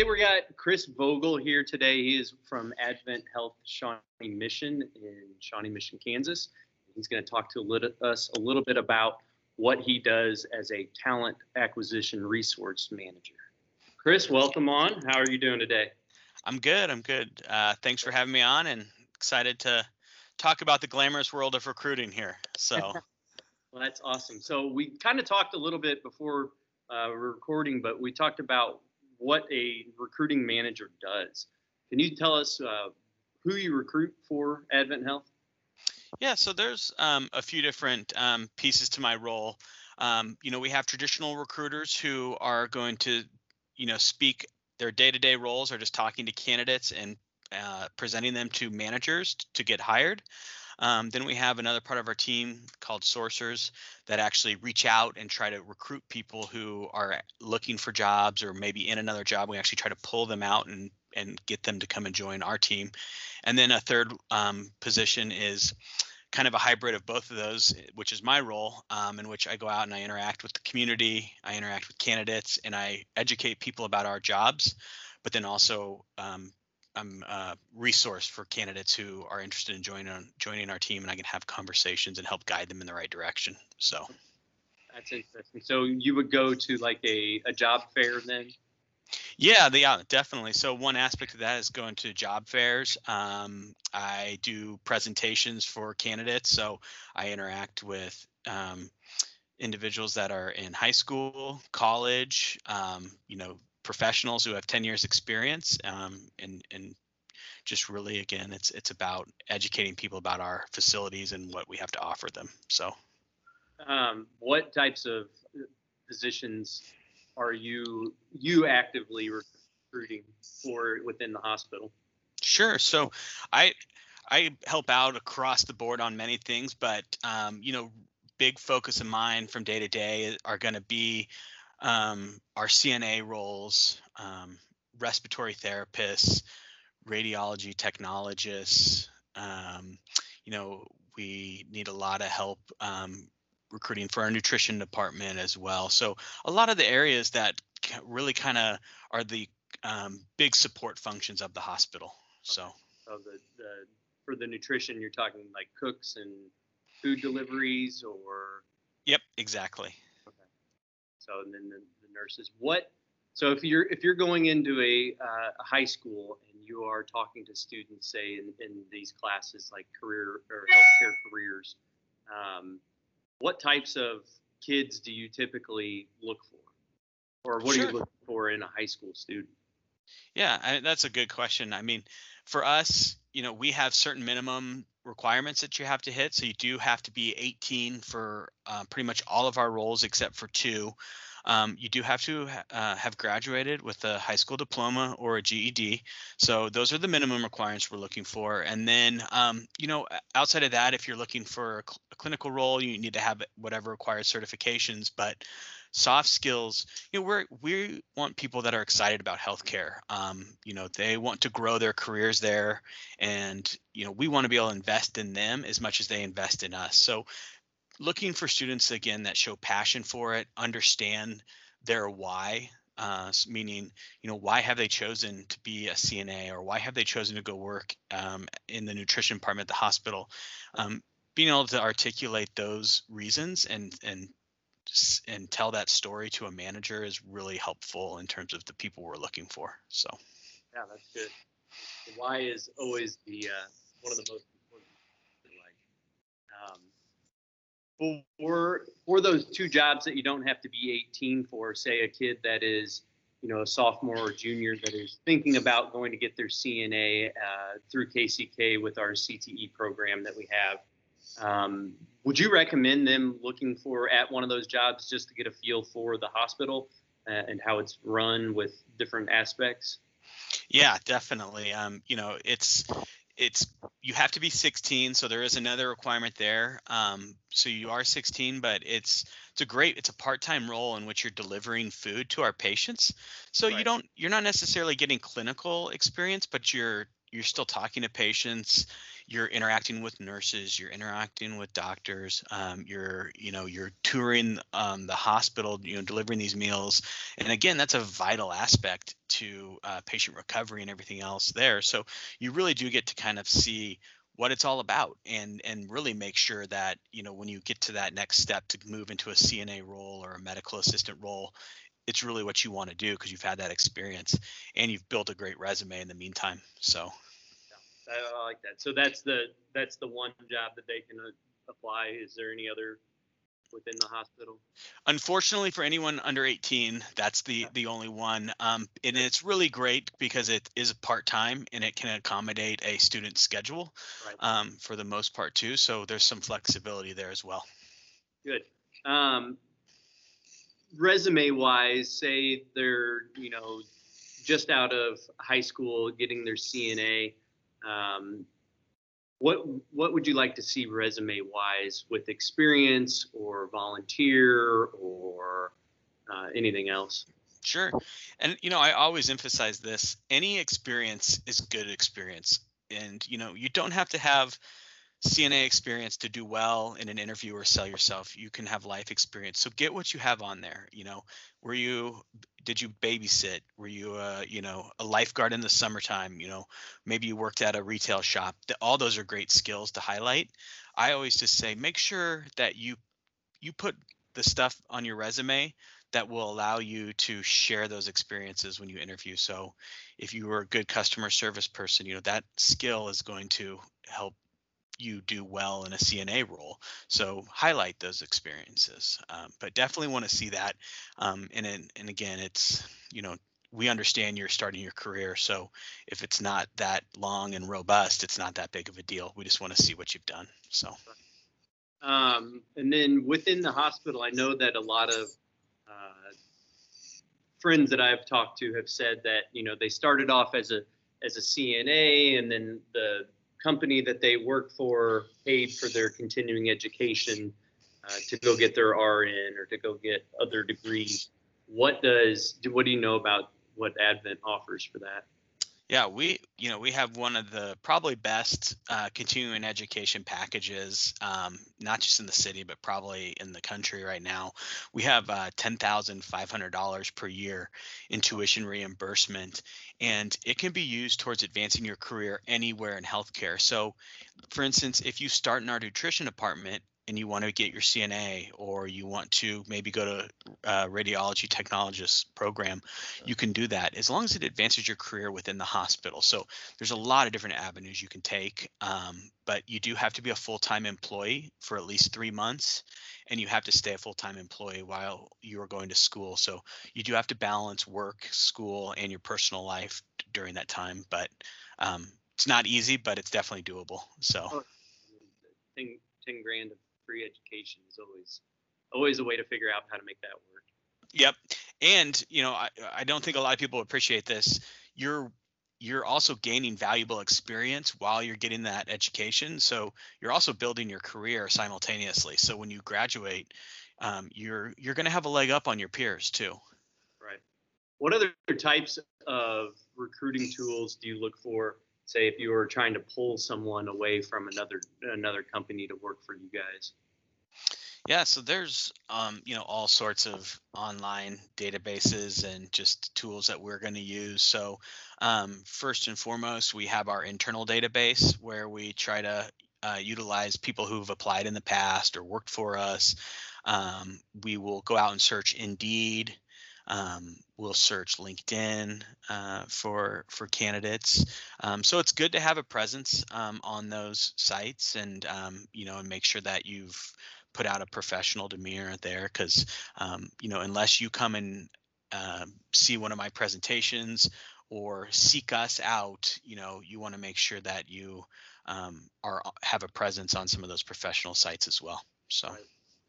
today we got Chris Vogel here today. He is from Advent Health Shawnee Mission in Shawnee Mission, Kansas. He's going to talk to a little, us a little bit about what he does as a talent acquisition resource manager. Chris, welcome on. How are you doing today? I'm good. I'm good. Uh, thanks for having me on, and excited to talk about the glamorous world of recruiting here. So, well, that's awesome. So we kind of talked a little bit before uh, recording, but we talked about what a recruiting manager does. Can you tell us uh, who you recruit for Advent Health? Yeah, so there's um, a few different um, pieces to my role. Um, you know, we have traditional recruiters who are going to, you know, speak their day-to-day roles are just talking to candidates and uh, presenting them to managers to get hired. Um, then we have another part of our team called sourcers that actually reach out and try to recruit people who are looking for jobs or maybe in another job. We actually try to pull them out and and get them to come and join our team. And then a third um, position is kind of a hybrid of both of those, which is my role, um, in which I go out and I interact with the community, I interact with candidates, and I educate people about our jobs, but then also um, I'm a resource for candidates who are interested in joining joining our team, and I can have conversations and help guide them in the right direction. So that's interesting. So you would go to like a, a job fair then? Yeah, the, yeah, definitely. So one aspect of that is going to job fairs. Um, I do presentations for candidates, so I interact with um, individuals that are in high school, college, um, you know, professionals who have 10 years experience um, and and just really again it's it's about educating people about our facilities and what we have to offer them so. Um, what types of positions are you you actively recruiting for within the hospital? Sure so i i help out across the board on many things but um, you know big focus of mine from day to day are going to be um, our CNA roles, um, respiratory therapists, radiology technologists. Um, you know, we need a lot of help um, recruiting for our nutrition department as well. So a lot of the areas that really kind of are the um, big support functions of the hospital. So. So the, the for the nutrition, you're talking like cooks and food deliveries, or. Yep, exactly. So and then the, the nurses. What? So if you're if you're going into a, uh, a high school and you are talking to students, say in, in these classes like career or healthcare careers, um, what types of kids do you typically look for, or what sure. are you looking for in a high school student? Yeah, I, that's a good question. I mean, for us, you know, we have certain minimum requirements that you have to hit. So you do have to be 18 for uh, pretty much all of our roles except for two. Um, you do have to uh, have graduated with a high school diploma or a GED. So those are the minimum requirements we're looking for. And then, um, you know, outside of that, if you're looking for a, cl- a clinical role, you need to have whatever required certifications. But soft skills you know we we want people that are excited about healthcare. Um, you know they want to grow their careers there and you know we want to be able to invest in them as much as they invest in us. So looking for students again that show passion for it understand their why uh, meaning you know why have they chosen to be a cna or why have they chosen to go work um, in the nutrition department at the hospital? Um, being able to articulate those reasons and and and tell that story to a manager is really helpful in terms of the people we're looking for. So. Yeah, that's good. The why is always the uh, one of the most important. Like, um, for for those two jobs that you don't have to be 18 for, say a kid that is, you know, a sophomore or junior that is thinking about going to get their CNA uh, through KCK with our CTE program that we have. Um, would you recommend them looking for at one of those jobs just to get a feel for the hospital uh, and how it's run with different aspects? Yeah, definitely. Um, you know, it's it's you have to be 16, so there is another requirement there. Um, so you are 16, but it's it's a great it's a part-time role in which you're delivering food to our patients. So right. you don't you're not necessarily getting clinical experience, but you're you're still talking to patients you're interacting with nurses you're interacting with doctors um, you're you know you're touring um, the hospital you know delivering these meals. And again that's a vital aspect to uh, patient recovery and everything else there. So you really do get to kind of see what it's all about and and really make sure that you know when you get to that next step to move into a cna role or a medical assistant role it's really what you want to do because you've had that experience and you've built a great resume in the meantime so I, I like that. So that's the that's the one job that they can uh, apply. Is there any other within the hospital? Unfortunately, for anyone under 18, that's the the only one. Um, and it's really great because it is part time and it can accommodate a student schedule Right. um, for the most part too. So there's some flexibility there as well. Good. Um, resume wise, say they're, you know, just out of high school, getting their CNA. Um, what what would you like to see resume wise with experience or volunteer or uh, anything else? Sure. And you know, I always emphasize this. Any experience is good experience. And you know, you don't have to have CNA experience to do well in an interview or sell yourself. You can have life experience. So get what you have on there. You know, were you did you babysit? Were you uh, you know, a lifeguard in the summertime, you know, maybe you worked at a retail shop. All those are great skills to highlight. I always just say make sure that you you put the stuff on your resume that will allow you to share those experiences when you interview. So if you were a good customer service person, you know, that skill is going to help you do well in a CNA role. So highlight those experiences, um, but definitely want to see that. Um, and and again, it's you know we understand you're starting your career, so if it's not that long and robust, it's not that big of a deal. We just want to see what you've done. So Um, and then within the hospital, I know that a lot of uh, friends that I've talked to have said that you know they started off as a as a CNA, and then the company that they work for paid for their continuing education uh, to go get their RN or to go get other degrees. What does what do you know about what Advent offers for that? Yeah, we you know we have one of the probably best uh, continuing education packages, um, not just in the city but probably in the country right now. We have uh, ten thousand five hundred dollars per year in tuition reimbursement, and it can be used towards advancing your career anywhere in healthcare. So, for instance, if you start in our nutrition department and you want to get your CNA or you want to maybe go to uh, radiology technologist program, you can do that as long as it advances your career within the hospital. So there's a lot of different avenues you can take, um, but you do have to be a full-time employee for at least three months, and you have to stay a full-time employee while you are going to school. So you do have to balance work, school, and your personal life during that time. But um, it's not easy, but it's definitely doable. So. Oh, 10, 10 grand free education is always always a way to figure out how to make that work. Yep. And you know, I, I don't think a lot of people appreciate this. You're you're also gaining valuable experience while you're getting that education. So you're also building your career simultaneously. So when you graduate, um, you're you're going to have a leg up on your peers too. Right. What other types of recruiting tools do you look for? Say if you were trying to pull someone away from another another company to work for you guys. Yeah, so there's um, you know all sorts of online databases and just tools that we're going to use. So um, first and foremost, we have our internal database where we try to uh, utilize people who've applied in the past or worked for us. Um, we will go out and search Indeed. Um, we'll search LinkedIn uh, for for candidates. Um, so it's good to have a presence um, on those sites and you know and make sure that you've put out a professional demeanor there because um, you know unless you come and uh, see one of my presentations or seek us out you know you want to make sure that you um, are have a presence on some of those professional sites as well so.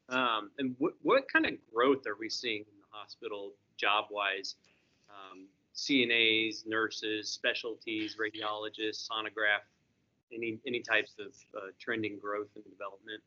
Um, and what what kind of growth are we seeing in the hospital job wise? Um, CNAs, nurses, specialties, radiologists, sonograph, any any types of uh, trending growth and development.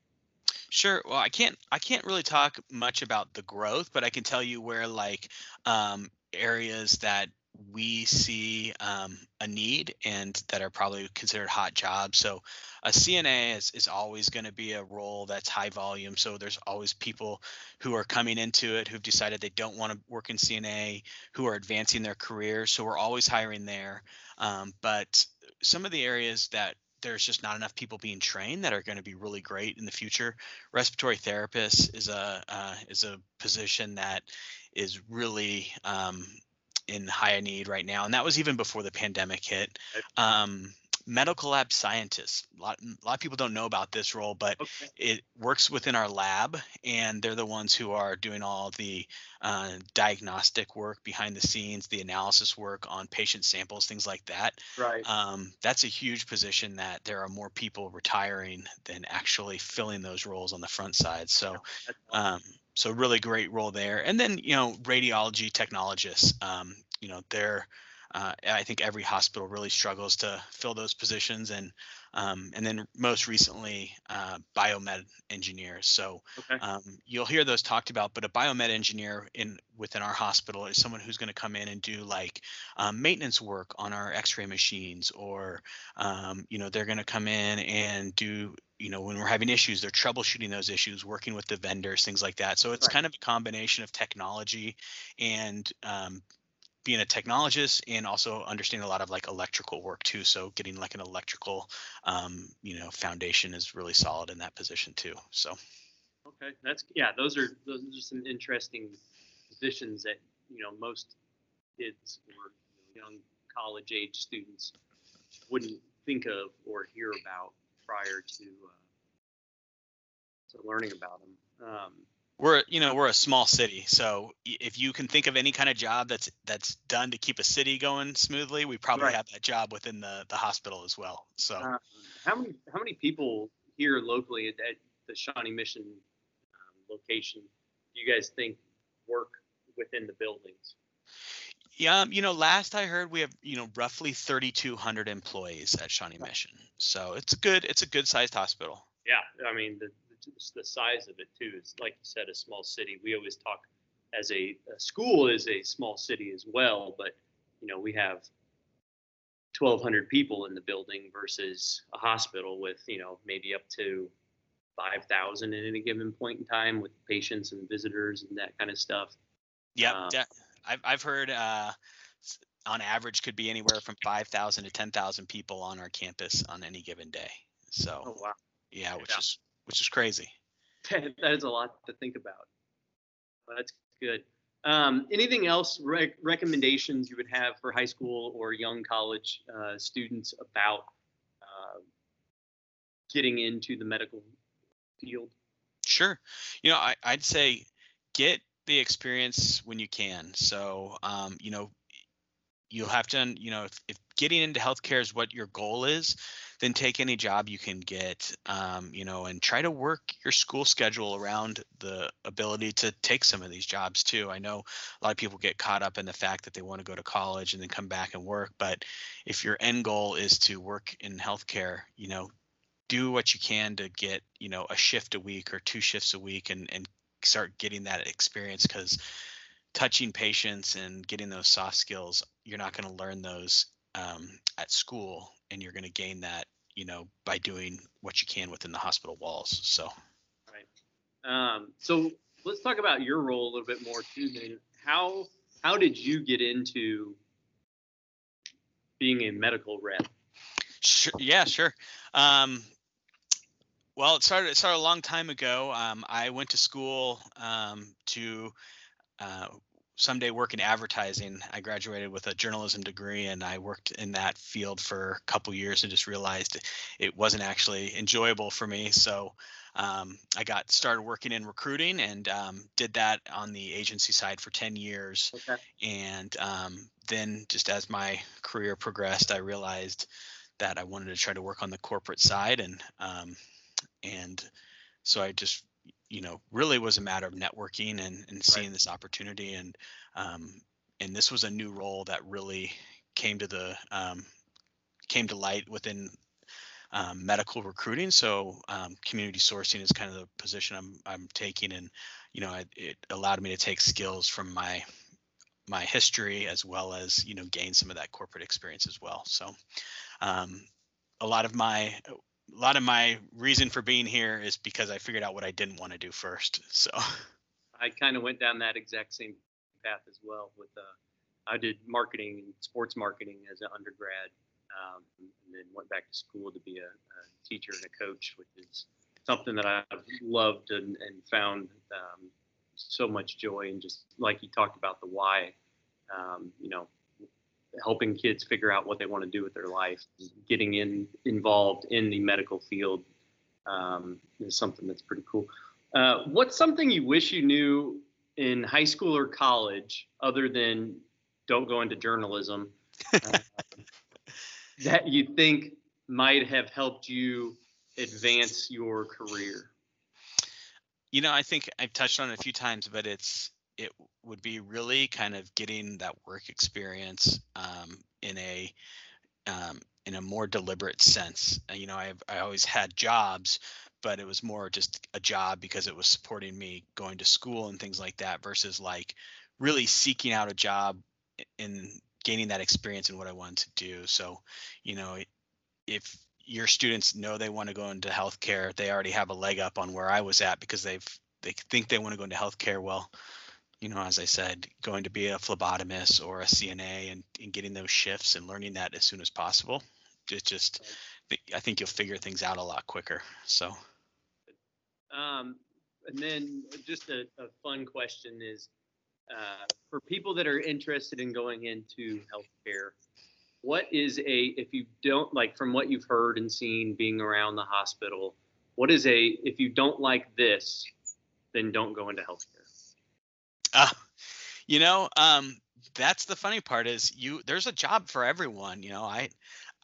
Sure. Well, I can't I can't really talk much about the growth, but I can tell you where like um, areas that we see um, a need and that are probably considered hot jobs. So a CNA is, is always going to be a role that's high volume. So there's always people who are coming into it who've decided they don't want to work in CNA, who are advancing their careers. So we're always hiring there. Um, but some of the areas that there's just not enough people being trained that are going to be really great in the future. Respiratory therapist is a uh, is a position that is really um, in high need right now, and that was even before the pandemic hit. Um, medical lab scientists. A lot, a lot of people don't know about this role, but okay. it works within our lab, and they're the ones who are doing all the uh, diagnostic work behind the scenes, the analysis work on patient samples, things like that. Right. Um, that's a huge position that there are more people retiring than actually filling those roles on the front side. So, um, so really great role there. And then you know, radiology technologists. Um, you know, they're uh, I think every hospital really struggles to fill those positions, and um, and then most recently uh, biomed engineers. So okay. um, you'll hear those talked about, but a biomed engineer in within our hospital is someone who's going to come in and do like um, maintenance work on our X-ray machines, or um, you know they're going to come in and do you know when we're having issues they're troubleshooting those issues working with the vendors things like that so it's right. kind of a combination of technology and um, being a technologist and also understanding a lot of like electrical work too. So getting like an electrical, um, you know, foundation is really solid in that position too. So. Okay, that's yeah. Those are those are some interesting positions that you know most kids or young college age students wouldn't think of or hear about prior to uh, to learning about them. Um, we're you know we're a small city so if you can think of any kind of job that's that's done to keep a city going smoothly we probably right. have that job within the the hospital as well so. Uh, how many how many people here locally at, at the shawnee mission um, location do you guys think work within the buildings? Yeah um, you know last i heard we have you know roughly 3200 employees at shawnee mission so it's a good it's a good sized hospital. Yeah i mean the the size of it too. It's like you said, a small city. We always talk as a, a school is a small city as well, but you know we have 1,200 people in the building versus a hospital with you know maybe up to 5,000 at any given point in time with patients and visitors and that kind of stuff. Yeah, um, I've I've heard uh, on average could be anywhere from 5,000 to 10,000 people on our campus on any given day. So, oh, wow. yeah, which yeah. is which is crazy. that is a lot to think about. That's good. Um, anything else rec- recommendations you would have for high school or young college uh, students about uh, getting into the medical field? Sure. You know, I, would say get the experience when you can. So, um, you know, you'll have to, you know, if, if getting into healthcare is what your goal is, then take any job you can get, um, you know, and try to work your school schedule around the ability to take some of these jobs too. I know a lot of people get caught up in the fact that they want to go to college and then come back and work, but if your end goal is to work in healthcare, you know, do what you can to get, you know, a shift a week or two shifts a week and and start getting that experience because touching patients and getting those soft skills, you're not going to learn those um, at school, and you're going to gain that, you know, by doing what you can within the hospital walls. So, right. Um, so let's talk about your role a little bit more too. Then, how how did you get into being a medical rep? Sure. Yeah, sure. Um, well, it started. It started a long time ago. Um, I went to school um, to uh, someday work in advertising. I graduated with a journalism degree and I worked in that field for a couple years and just realized it wasn't actually enjoyable for me. So um, I got started working in recruiting and um, did that on the agency side for 10 years. Okay. And um, then just as my career progressed, I realized that I wanted to try to work on the corporate side and um, and so I just you know really was a matter of networking and, and seeing right. this opportunity and um, and this was a new role that really came to the um, came to light within um, medical recruiting. So um, community sourcing is kind of the position I'm I'm taking, and you know it, it, allowed me to take skills from my my history as well as you know gain some of that corporate experience as well. So um, a lot of my a lot of my reason for being here is because I figured out what I didn't want to do first. So I kind of went down that exact same path as well. With uh, I did marketing and sports marketing as an undergrad, um, and then went back to school to be a, a, teacher and a coach, which is something that I've loved and, and found um, so much joy in. Just like you talked about the why, um, you know, helping kids figure out what they want to do with their life, getting in involved in the medical field um, is something that's pretty cool. Uh, what's something you wish you knew in high school or college, other than don't go into journalism, uh, that you think might have helped you advance your career? You know, I think I've touched on it a few times, but it's it would be really kind of getting that work experience um, in a um, in a more deliberate sense. you know, I've I always had jobs, but it was more just a job because it was supporting me going to school and things like that versus like really seeking out a job and gaining that experience in what I wanted to do. So, you know, if your students know they want to go into healthcare, they already have a leg up on where I was at because they've they think they want to go into healthcare. Well, you know, as I said, going to be a phlebotomist or a CNA and, and getting those shifts and learning that as soon as possible. It just, I think you'll figure things out a lot quicker. So. Um, and then just a, a fun question is, uh, for people that are interested in going into healthcare, what is a if you don't like from what you've heard and seen being around the hospital, what is a if you don't like this, then don't go into healthcare. Uh, you know, um, that's the funny part is you there's a job for everyone. You know, I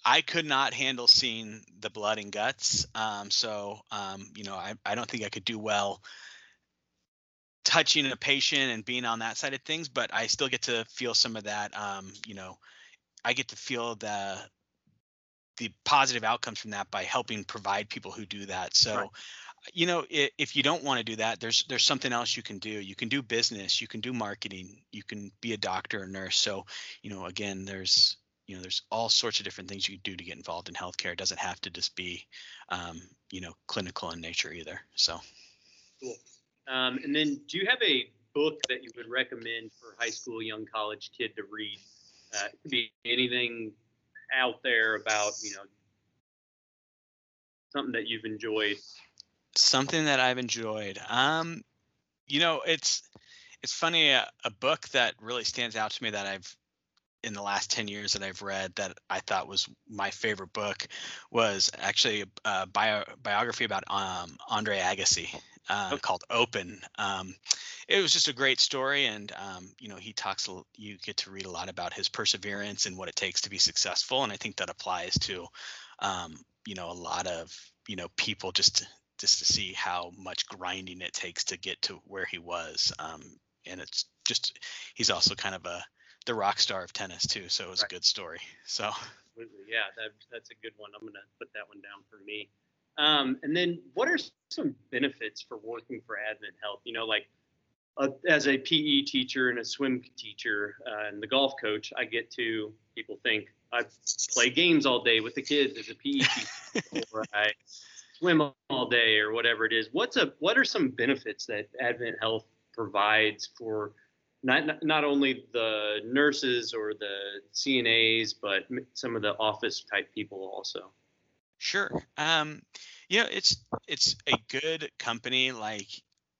I could not handle seeing the blood and guts. Um, so um, you know, I, I don't think I could do well touching a patient and being on that side of things, but I still get to feel some of that. Um, you know, I get to feel the the positive outcomes from that by helping provide people who do that. So right you know if you don't want to do that there's there's something else you can do. You can do business you can do marketing you can be a doctor or nurse. So you know again there's you know there's all sorts of different things you can do to get involved in healthcare. It doesn't have to just be um, you know clinical in nature either. So. Cool. Um, and then do you have a book that you would recommend for high school young college kid to read? Uh, it could be anything out there about you know something that you've enjoyed Something that I've enjoyed. Um, you know, it's it's funny. A, a book that really stands out to me that I've in the last 10 years that I've read that I thought was my favorite book was actually a bio, biography about um, Andre Agassi uh, called Open. Um, it was just a great story, and um, you know he talks. You get to read a lot about his perseverance and what it takes to be successful, and I think that applies to um, you know a lot of you know people just just to see how much grinding it takes to get to where he was. Um, and it's just he's also kind of a the rock star of tennis too, so it was right. a good story. So Absolutely. yeah, that, that's a good one. I'm gonna put that one down for me. Um, and then what are some benefits for working for Advent Health? You know, like uh, as a PE teacher and a swim teacher uh, and the golf coach, I get to people think I play games all day with the kids as a PE teacher, or I swim all day or whatever it is. What's a what are some benefits that Advent Health provides for not not only the nurses or the CNAs, but some of the office type people also? Sure. Um, you know, it's it's a good company. Like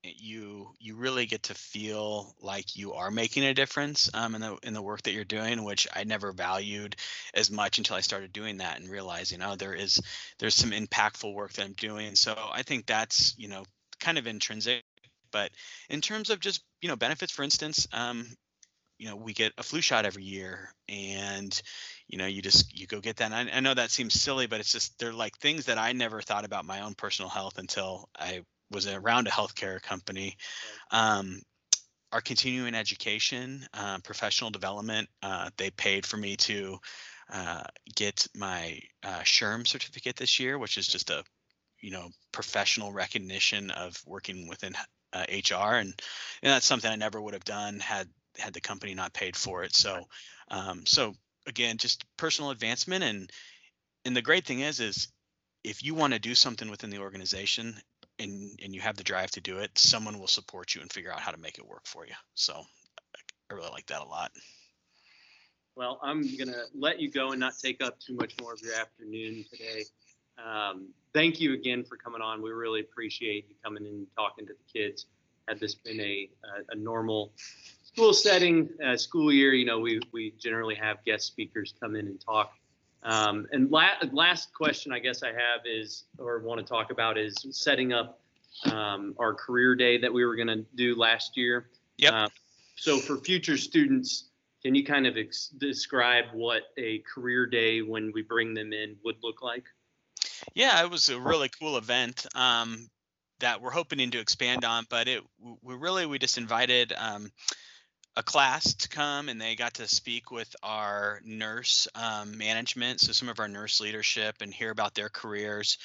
you you really get to feel like you are making a difference um, in the in the work that you're doing, which I never valued as much until I started doing that and realizing, oh, there is there's some impactful work that I'm doing. So I think that's you know kind of intrinsic. But in terms of just you know benefits, for instance, um, you know we get a flu shot every year, and you know you just you go get that. And I, I know that seems silly, but it's just they're like things that I never thought about my own personal health until I was around a healthcare company. Um, our continuing education, uh, professional development, uh, they paid for me to uh, get my uh, SHRM certificate this year, which is just a you know professional recognition of working within HR, uh, and, and that's something I never would have done had had the company not paid for it. So, um, so again, just personal advancement and and the great thing is is if you want to do something within the organization and and you have the drive to do it, someone will support you and figure out how to make it work for you. So I really like that a lot. Well, I'm to let you go and not take up too much more of your afternoon today. Um, thank you again for coming on. We really appreciate you coming in and talking to the kids. Had this been a, a, a normal school setting, uh, school year, you know, we, we generally have guest speakers come in and talk. Um, and la- last question I guess I have is, or want to talk about is setting up um, our career day that we were going to do last year. Yep. Uh, so for future students, can you kind of ex- describe what a career day when we bring them in would look like? Yeah, it was a really cool event um, that we're hoping to expand on, but it we really we just invited um, a class to come and they got to speak with our nurse um, management, so some of our nurse leadership, and hear about their careers.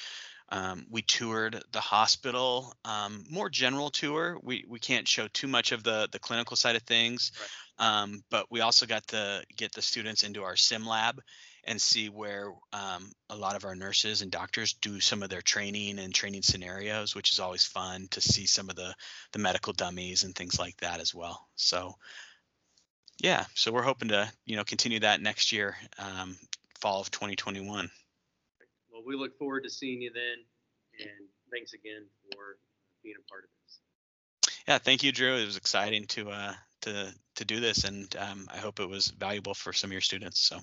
Um, we toured the hospital, um, more general tour. We we can't show too much of the the clinical side of things, right. um, but we also got to get the students into our sim lab and see where um, a lot of our nurses and doctors do some of their training and training scenarios, which is always fun to see some of the the medical dummies and things like that as well. So yeah, so we're hoping to you know continue that next year, um, fall of 2021. Well, we look forward to seeing you then. And thanks again for being a part of this. Yeah, thank you, Drew. It was exciting to uh, to to do this, and um, I hope it was valuable for some of your students. So.